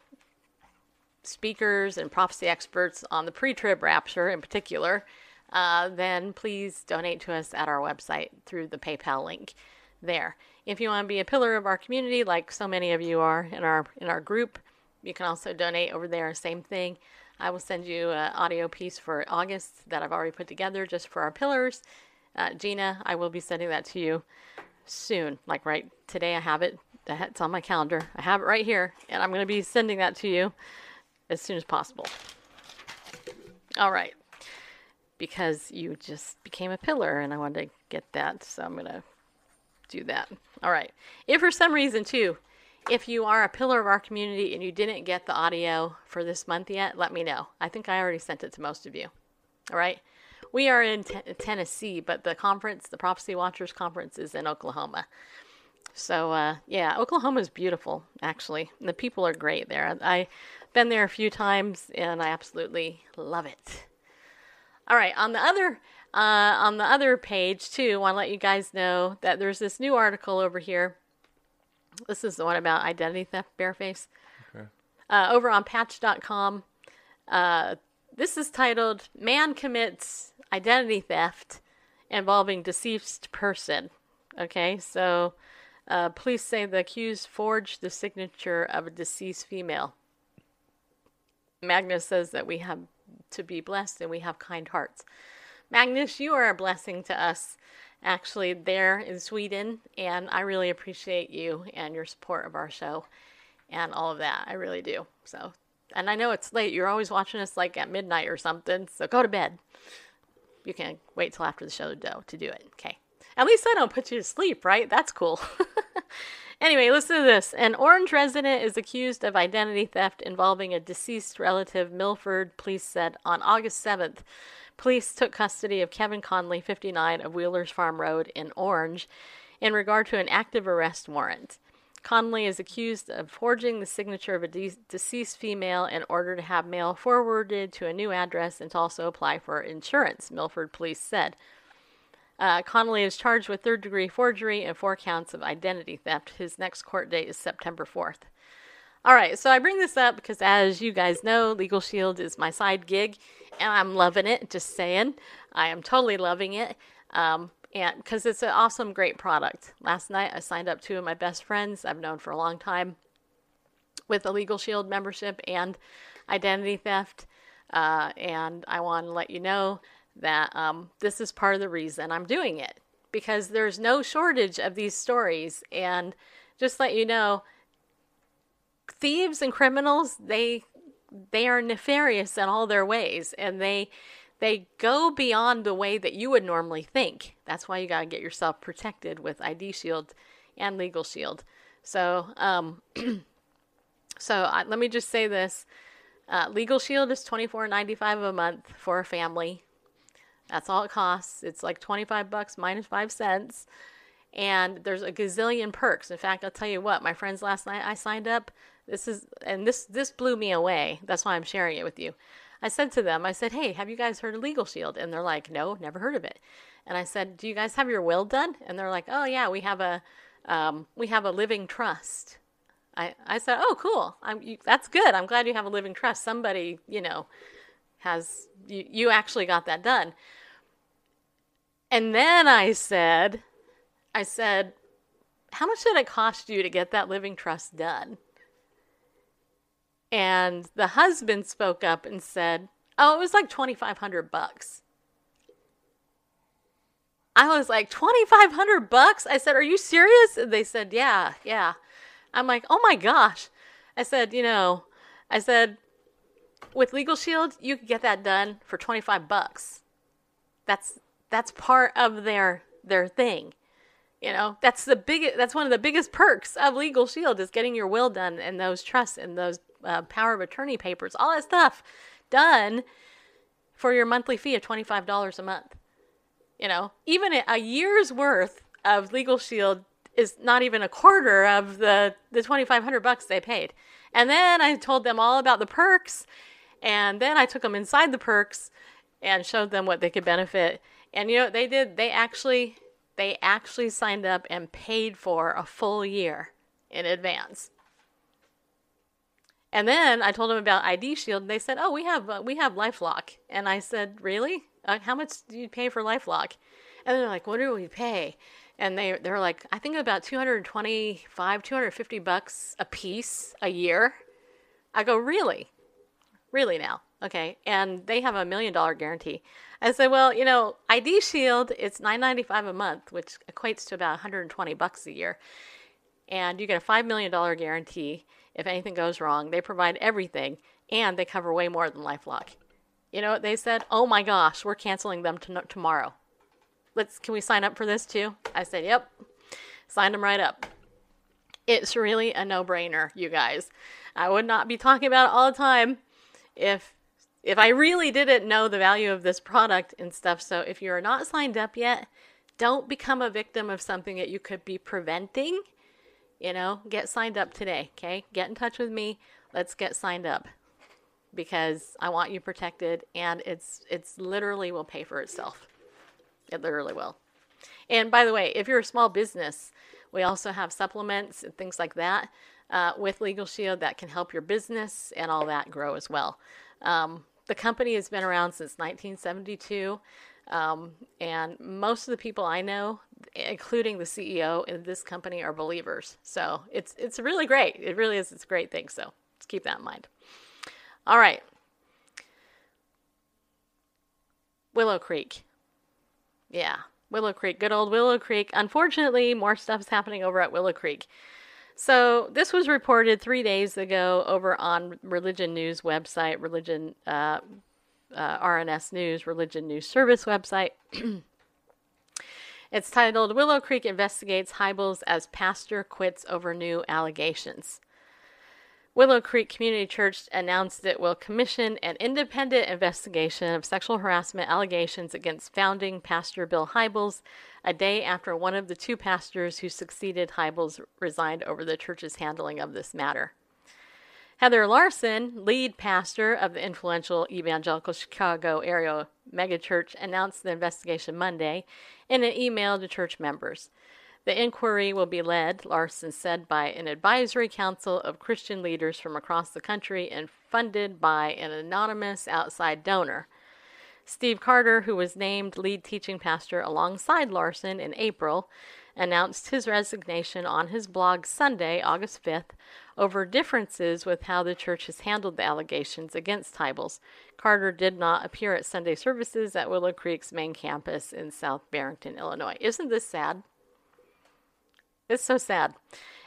speakers and prophecy experts on the pre trib rapture in particular, uh, then please donate to us at our website through the PayPal link there. If you want to be a pillar of our community, like so many of you are in our in our group, you can also donate over there. Same thing. I will send you an audio piece for August that I've already put together just for our pillars. Uh, Gina, I will be sending that to you soon. Like right today, I have it. It's on my calendar. I have it right here, and I'm going to be sending that to you as soon as possible. All right. Because you just became a pillar, and I wanted to get that, so I'm going to do that. All right. If for some reason, too, if you are a pillar of our community and you didn't get the audio for this month yet, let me know. I think I already sent it to most of you. All right. We are in t- Tennessee, but the conference, the Prophecy Watchers Conference, is in Oklahoma. So, uh, yeah, Oklahoma is beautiful, actually. The people are great there. I've been there a few times and I absolutely love it. All right, on the other uh, on the other page, too, I want to let you guys know that there's this new article over here. This is the one about identity theft, bareface. Okay. Uh, over on patch.com. Uh, this is titled Man Commits Identity Theft Involving Deceased Person. Okay, so uh, police say the accused forged the signature of a deceased female. Magnus says that we have to be blessed and we have kind hearts. Magnus, you are a blessing to us actually there in Sweden, and I really appreciate you and your support of our show and all of that. I really do. So, and I know it's late. You're always watching us like at midnight or something, so go to bed. You can wait till after the show to, to do it. Okay. At least I don't put you to sleep, right? That's cool. anyway, listen to this. An Orange resident is accused of identity theft involving a deceased relative, Milford, police said on August 7th. Police took custody of Kevin Conley, 59, of Wheelers Farm Road in Orange, in regard to an active arrest warrant. Conley is accused of forging the signature of a de- deceased female in order to have mail forwarded to a new address and to also apply for insurance, Milford police said. Uh, Conley is charged with third degree forgery and four counts of identity theft. His next court date is September 4th. All right, so I bring this up because, as you guys know, Legal Shield is my side gig, and I'm loving it. Just saying, I am totally loving it. Um, and because it's an awesome, great product. Last night, I signed up two of my best friends I've known for a long time with a Legal Shield membership and identity theft. Uh, and I want to let you know that um, this is part of the reason I'm doing it because there's no shortage of these stories. And just let you know, thieves and criminals, they they are nefarious in all their ways and they they go beyond the way that you would normally think. That's why you got to get yourself protected with ID Shield and Legal Shield. So, um, so I, let me just say this: uh, Legal Shield is twenty four ninety five a month for a family. That's all it costs. It's like twenty five bucks minus five cents, and there's a gazillion perks. In fact, I'll tell you what, my friends last night I signed up. This is and this this blew me away. That's why I'm sharing it with you. I said to them, I said, "Hey, have you guys heard of Legal Shield?" And they're like, "No, never heard of it." And I said, "Do you guys have your will done?" And they're like, "Oh yeah, we have a um, we have a living trust." I I said, "Oh, cool. I'm you, that's good. I'm glad you have a living trust. Somebody, you know, has you you actually got that done." And then I said, I said, "How much did it cost you to get that living trust done?" And the husband spoke up and said, "Oh, it was like 2500 bucks." I was like, 2500 bucks? I said, "Are you serious?" And they said, "Yeah, yeah." I'm like, "Oh my gosh." I said, "You know, I said with Legal Shield, you could get that done for 25 bucks. That's that's part of their their thing. You know, that's the big that's one of the biggest perks of Legal Shield is getting your will done and those trusts and those uh, power of attorney papers, all that stuff done for your monthly fee of $25 a month. You know, even a year's worth of Legal Shield is not even a quarter of the, the 2500 bucks they paid. And then I told them all about the perks, and then I took them inside the perks and showed them what they could benefit. And you know, they did, they actually they actually signed up and paid for a full year in advance. And then I told them about ID Shield, and they said, "Oh, we have uh, we have LifeLock." And I said, "Really? Uh, how much do you pay for LifeLock?" And they're like, "What do we pay?" And they they're like, "I think about 225, 250 bucks a piece a year." I go, "Really? Really now?" Okay. And they have a million dollar guarantee. I said, "Well, you know, ID Shield, it's 9.95 a month, which equates to about 120 bucks a year." And you get a $5 million guarantee if anything goes wrong. They provide everything and they cover way more than Lifelock. You know what they said? Oh my gosh, we're canceling them to- tomorrow. Let's can we sign up for this too? I said, "Yep." Signed them right up. It's really a no-brainer, you guys. I would not be talking about it all the time if if I really didn't know the value of this product and stuff. So if you're not signed up yet, don't become a victim of something that you could be preventing you know, get signed up today, okay? Get in touch with me. Let's get signed up because I want you protected and it's it's literally will pay for itself. It literally will. And by the way, if you're a small business, we also have supplements and things like that uh, with Legal Shield that can help your business and all that grow as well. Um, the company has been around since 1972. Um, and most of the people I know, including the CEO in this company, are believers. So it's it's really great. It really is. It's a great thing. So let's keep that in mind. All right. Willow Creek. Yeah, Willow Creek. Good old Willow Creek. Unfortunately, more stuff's happening over at Willow Creek. So this was reported three days ago over on Religion News website, Religion uh, uh, RNS News, Religion News Service website. it's titled Willow Creek Investigates Hybels as Pastor Quits Over New Allegations. Willow Creek Community Church announced it will commission an independent investigation of sexual harassment allegations against founding Pastor Bill Hybels a day after one of the two pastors who succeeded Hybels resigned over the church's handling of this matter. Heather Larson, lead pastor of the influential evangelical Chicago area megachurch, announced the investigation Monday in an email to church members. The inquiry will be led, Larson said, by an advisory council of Christian leaders from across the country and funded by an anonymous outside donor. Steve Carter, who was named lead teaching pastor alongside Larson in April, announced his resignation on his blog Sunday, August 5th, over differences with how the church has handled the allegations against Hybels. Carter did not appear at Sunday services at Willow Creek's main campus in South Barrington, Illinois. Isn't this sad? It's so sad.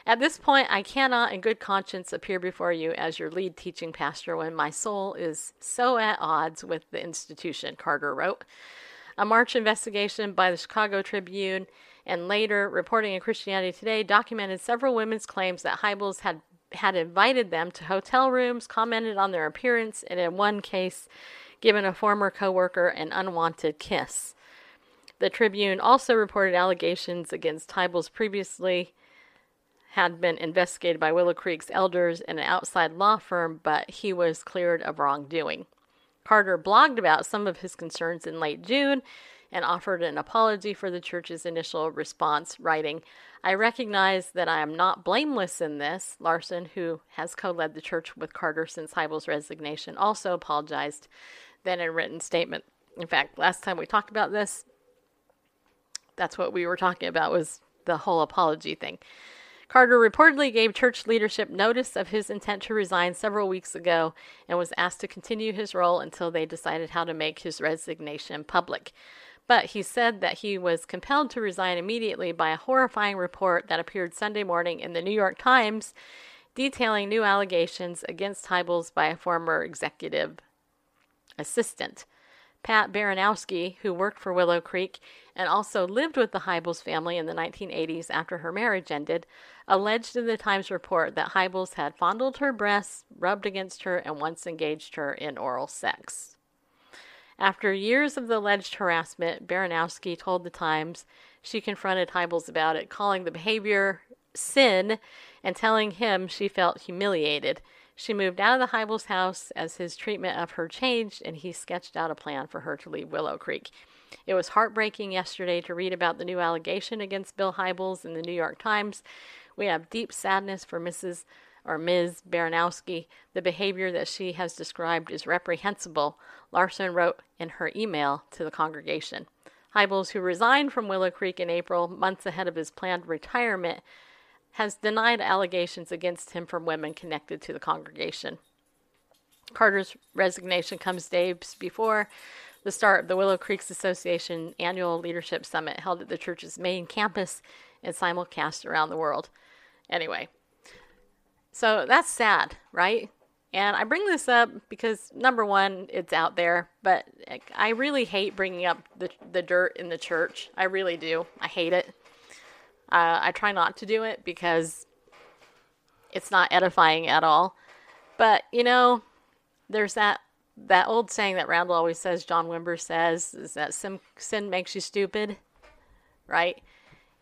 At this point, I cannot, in good conscience, appear before you as your lead teaching pastor when my soul is so at odds with the institution, Carter wrote. A March investigation by the Chicago Tribune and later reporting in Christianity Today documented several women's claims that Hybels had had invited them to hotel rooms, commented on their appearance, and in one case, given a former coworker an unwanted kiss. The Tribune also reported allegations against Hybels previously had been investigated by Willow Creek's elders and an outside law firm, but he was cleared of wrongdoing. Carter blogged about some of his concerns in late June and offered an apology for the church's initial response, writing, I recognize that I am not blameless in this. Larson, who has co led the church with Carter since Hybels' resignation, also apologized then in a written statement. In fact, last time we talked about this, that's what we were talking about was the whole apology thing. Carter reportedly gave church leadership notice of his intent to resign several weeks ago and was asked to continue his role until they decided how to make his resignation public. But he said that he was compelled to resign immediately by a horrifying report that appeared Sunday morning in the New York Times detailing new allegations against Hybels by a former executive assistant. Pat Baranowski, who worked for Willow Creek and also lived with the Hybels family in the 1980s after her marriage ended, alleged in the Times report that Hybels had fondled her breasts, rubbed against her, and once engaged her in oral sex. After years of the alleged harassment, Baranowski told the Times she confronted Hybels about it, calling the behavior sin and telling him she felt humiliated. She moved out of the Hybels house as his treatment of her changed, and he sketched out a plan for her to leave Willow Creek. It was heartbreaking yesterday to read about the new allegation against Bill Hybels in the New York Times. We have deep sadness for Mrs or Ms. Baranowski, the behavior that she has described is reprehensible, Larson wrote in her email to the congregation. Hybels, who resigned from Willow Creek in April, months ahead of his planned retirement, has denied allegations against him from women connected to the congregation. Carter's resignation comes days before the start of the Willow Creeks Association annual leadership summit held at the church's main campus and simulcast around the world. Anyway, so that's sad, right? And I bring this up because number one, it's out there, but I really hate bringing up the the dirt in the church. I really do. I hate it. Uh, I try not to do it because it's not edifying at all. But you know, there's that that old saying that Randall always says. John Wimber says is that sin sin makes you stupid, right?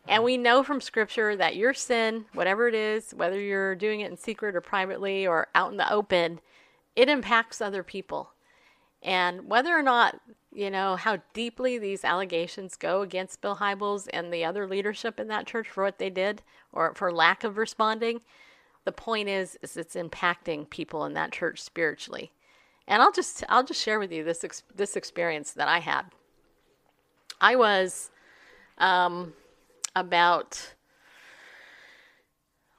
And we know from scripture that your sin, whatever it is, whether you're doing it in secret or privately or out in the open, it impacts other people. And whether or not, you know, how deeply these allegations go against Bill Hybels and the other leadership in that church for what they did or for lack of responding, the point is is it's impacting people in that church spiritually. And I'll just I'll just share with you this ex- this experience that I had. I was um about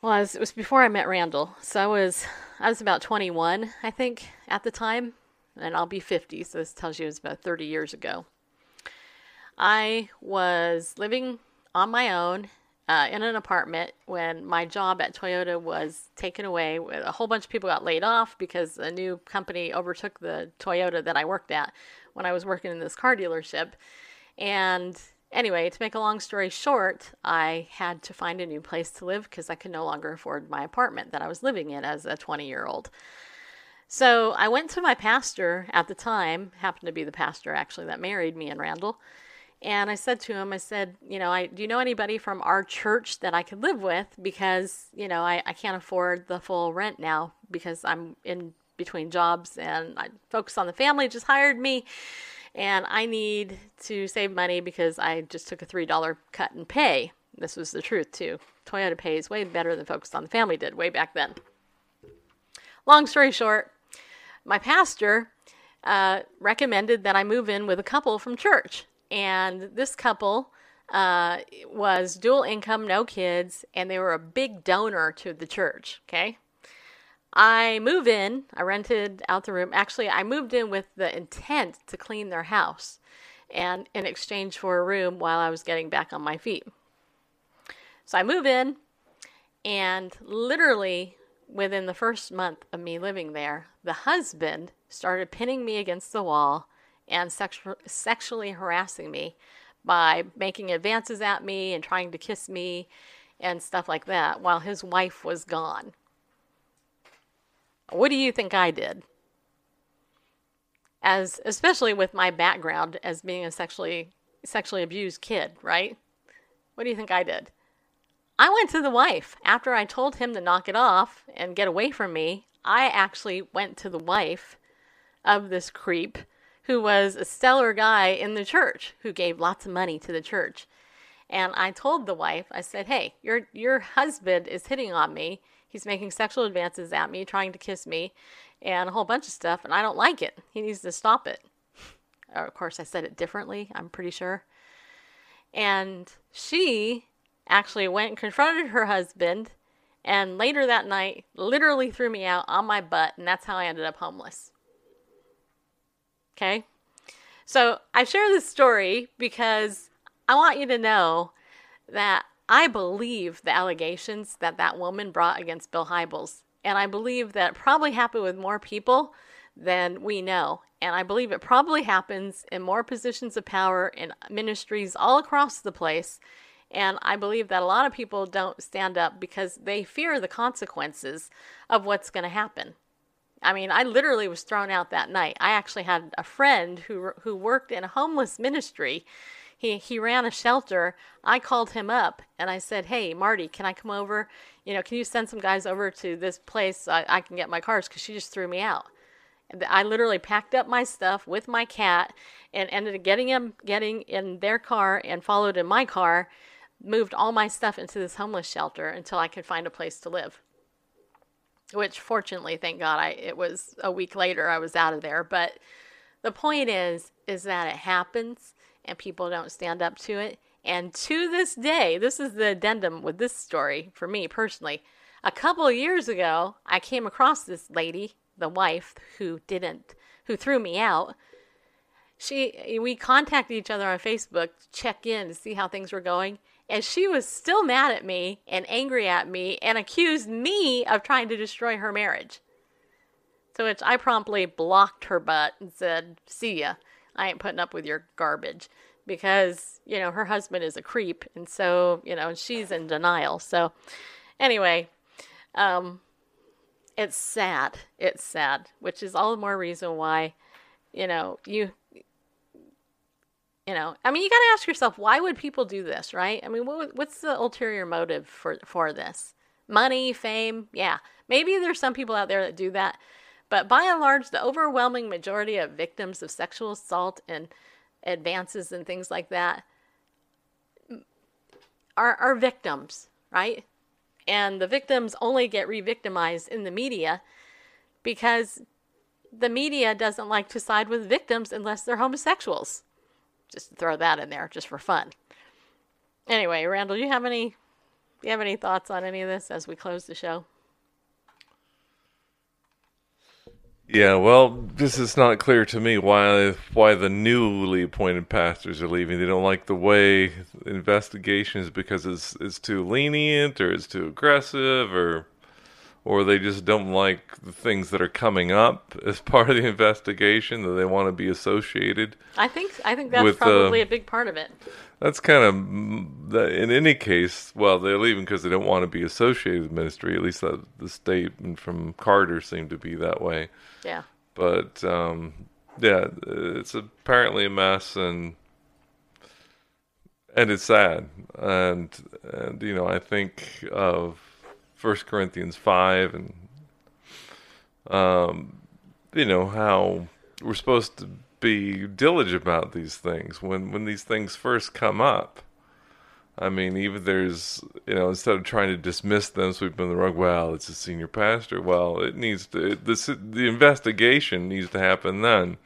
well, was, it was before I met Randall, so I was I was about 21, I think, at the time, and I'll be 50, so this tells you it was about 30 years ago. I was living on my own uh, in an apartment when my job at Toyota was taken away. A whole bunch of people got laid off because a new company overtook the Toyota that I worked at when I was working in this car dealership, and Anyway, to make a long story short, I had to find a new place to live because I could no longer afford my apartment that I was living in as a 20 year old. So I went to my pastor at the time, happened to be the pastor actually that married me and Randall. And I said to him, I said, you know, I do you know anybody from our church that I could live with because, you know, I, I can't afford the full rent now because I'm in between jobs and I focus on the family just hired me and I need to save money because I just took a $3 cut in pay. This was the truth, too. Toyota pays way better than Focus on the Family did way back then. Long story short, my pastor uh, recommended that I move in with a couple from church. And this couple uh, was dual income, no kids, and they were a big donor to the church. Okay. I move in, I rented out the room. Actually, I moved in with the intent to clean their house and in exchange for a room while I was getting back on my feet. So I move in, and literally within the first month of me living there, the husband started pinning me against the wall and sexu- sexually harassing me by making advances at me and trying to kiss me and stuff like that while his wife was gone. What do you think I did? As especially with my background as being a sexually sexually abused kid, right? What do you think I did? I went to the wife after I told him to knock it off and get away from me. I actually went to the wife of this creep who was a stellar guy in the church who gave lots of money to the church. And I told the wife, I said, "Hey, your your husband is hitting on me. He's making sexual advances at me, trying to kiss me, and a whole bunch of stuff, and I don't like it. He needs to stop it." Uh, of course, I said it differently, I'm pretty sure. And she actually went and confronted her husband, and later that night, literally threw me out on my butt, and that's how I ended up homeless. Okay? So I share this story because I want you to know that I believe the allegations that that woman brought against Bill Hybels. And I believe that it probably happened with more people than we know. And I believe it probably happens in more positions of power in ministries all across the place. And I believe that a lot of people don't stand up because they fear the consequences of what's going to happen. I mean, I literally was thrown out that night. I actually had a friend who who worked in a homeless ministry. He he ran a shelter. I called him up and I said, "Hey, Marty, can I come over? You know, can you send some guys over to this place so I, I can get my cars because she just threw me out." I literally packed up my stuff with my cat and ended up getting him getting in their car and followed in my car, moved all my stuff into this homeless shelter until I could find a place to live which fortunately, thank God, I it was a week later I was out of there. But the point is, is that it happens and people don't stand up to it. And to this day, this is the addendum with this story for me personally. A couple of years ago, I came across this lady, the wife who didn't, who threw me out. She, we contacted each other on Facebook to check in to see how things were going and she was still mad at me and angry at me and accused me of trying to destroy her marriage. To which I promptly blocked her butt and said, See ya. I ain't putting up with your garbage. Because, you know, her husband is a creep. And so, you know, she's in denial. So, anyway, um, it's sad. It's sad, which is all the more reason why, you know, you you know i mean you got to ask yourself why would people do this right i mean what, what's the ulterior motive for for this money fame yeah maybe there's some people out there that do that but by and large the overwhelming majority of victims of sexual assault and advances and things like that are are victims right and the victims only get re-victimized in the media because the media doesn't like to side with victims unless they're homosexuals just throw that in there just for fun. Anyway, Randall, do you have any do you have any thoughts on any of this as we close the show? Yeah, well, this is not clear to me why why the newly appointed pastors are leaving. They don't like the way investigations because it's it's too lenient or it's too aggressive or or they just don't like the things that are coming up as part of the investigation that they want to be associated. I think I think that's with, probably uh, a big part of it. That's kind of in any case. Well, they're leaving because they don't want to be associated with ministry. At least that, the statement from Carter seemed to be that way. Yeah. But um, yeah, it's apparently a mess and and it's sad. And and you know, I think of First Corinthians five, and um, you know how we're supposed to be diligent about these things when when these things first come up. I mean, even there's, you know, instead of trying to dismiss them, sweep them the rug. Well, it's a senior pastor. Well, it needs to. This the investigation needs to happen then.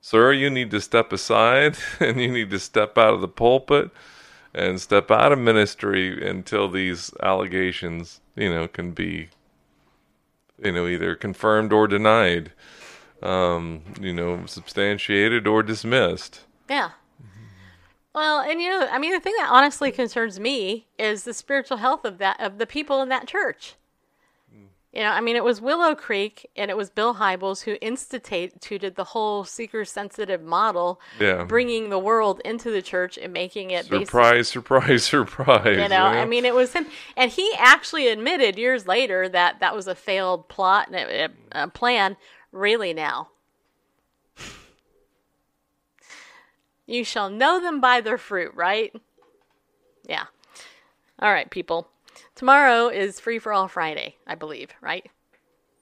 Sir, you need to step aside, and you need to step out of the pulpit, and step out of ministry until these allegations, you know, can be, you know, either confirmed or denied, um, you know, substantiated or dismissed. Yeah. Well, and you know, I mean, the thing that honestly concerns me is the spiritual health of that of the people in that church. You know, I mean, it was Willow Creek and it was Bill Hybels who instituted the whole seeker-sensitive model, Yeah. bringing the world into the church and making it Surprise, surprise, surprise. you know, I mean, it was him, and he actually admitted years later that that was a failed plot and a, a plan. Really, now, you shall know them by their fruit, right? Yeah. All right, people. Tomorrow is free for all Friday, I believe, right?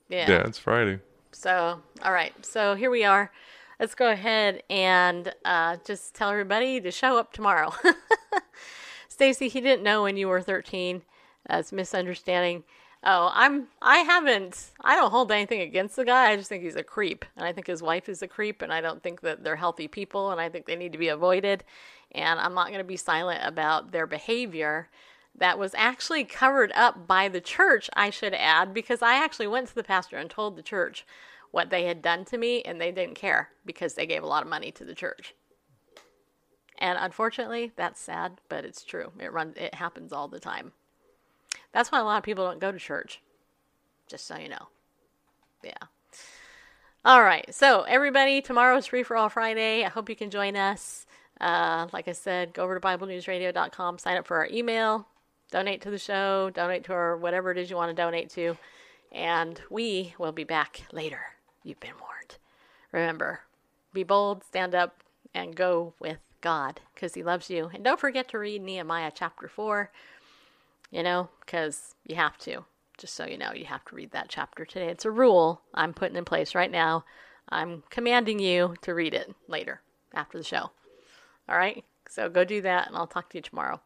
yeah, Yeah, it's Friday. So, all right. So here we are. Let's go ahead and uh, just tell everybody to show up tomorrow. Stacy, he didn't know when you were 13. That's misunderstanding. Oh, I'm. I haven't. I don't hold anything against the guy. I just think he's a creep, and I think his wife is a creep, and I don't think that they're healthy people, and I think they need to be avoided. And I'm not going to be silent about their behavior. That was actually covered up by the church, I should add, because I actually went to the pastor and told the church what they had done to me, and they didn't care because they gave a lot of money to the church. And unfortunately, that's sad, but it's true. It runs. It happens all the time. That's why a lot of people don't go to church. Just so you know. Yeah. All right. So everybody, tomorrow's free for all Friday. I hope you can join us. Uh, like I said, go over to BibleNewsRadio.com, sign up for our email, donate to the show, donate to our whatever it is you want to donate to, and we will be back later. You've been warned. Remember, be bold, stand up, and go with God because He loves you. And don't forget to read Nehemiah chapter 4, you know, because you have to. Just so you know, you have to read that chapter today. It's a rule I'm putting in place right now. I'm commanding you to read it later after the show. All right? So go do that, and I'll talk to you tomorrow.